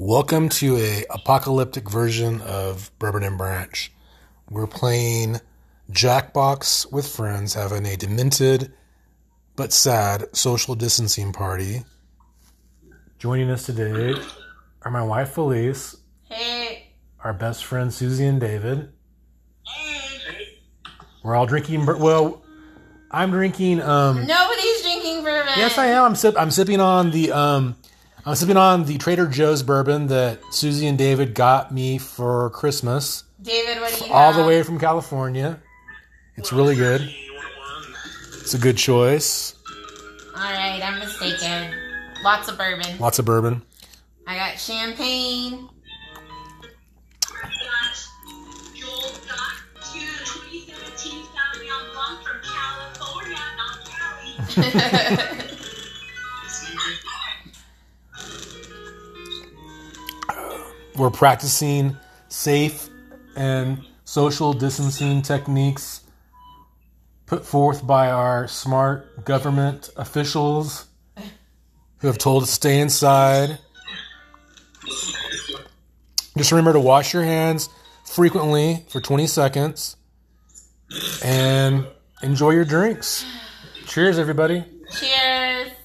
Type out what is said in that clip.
Welcome to a apocalyptic version of Bourbon and Branch. We're playing Jackbox with friends, having a demented but sad social distancing party. Joining us today are my wife Felice, Hey, our best friend Susie and David. Hey. We're all drinking. Well, I'm drinking. Um, nobody's drinking bourbon. Yes, I am. I'm, sip- I'm sipping on the um, Uh, I'm sipping on the Trader Joe's bourbon that Susie and David got me for Christmas, David, what do you all have? the way from California. It's really good. It's a good choice. All right, I'm mistaken. Lots of bourbon. Lots of bourbon. I got champagne. We're practicing safe and social distancing techniques put forth by our smart government officials who have told us to stay inside. Just remember to wash your hands frequently for 20 seconds and enjoy your drinks. Cheers, everybody. Cheers.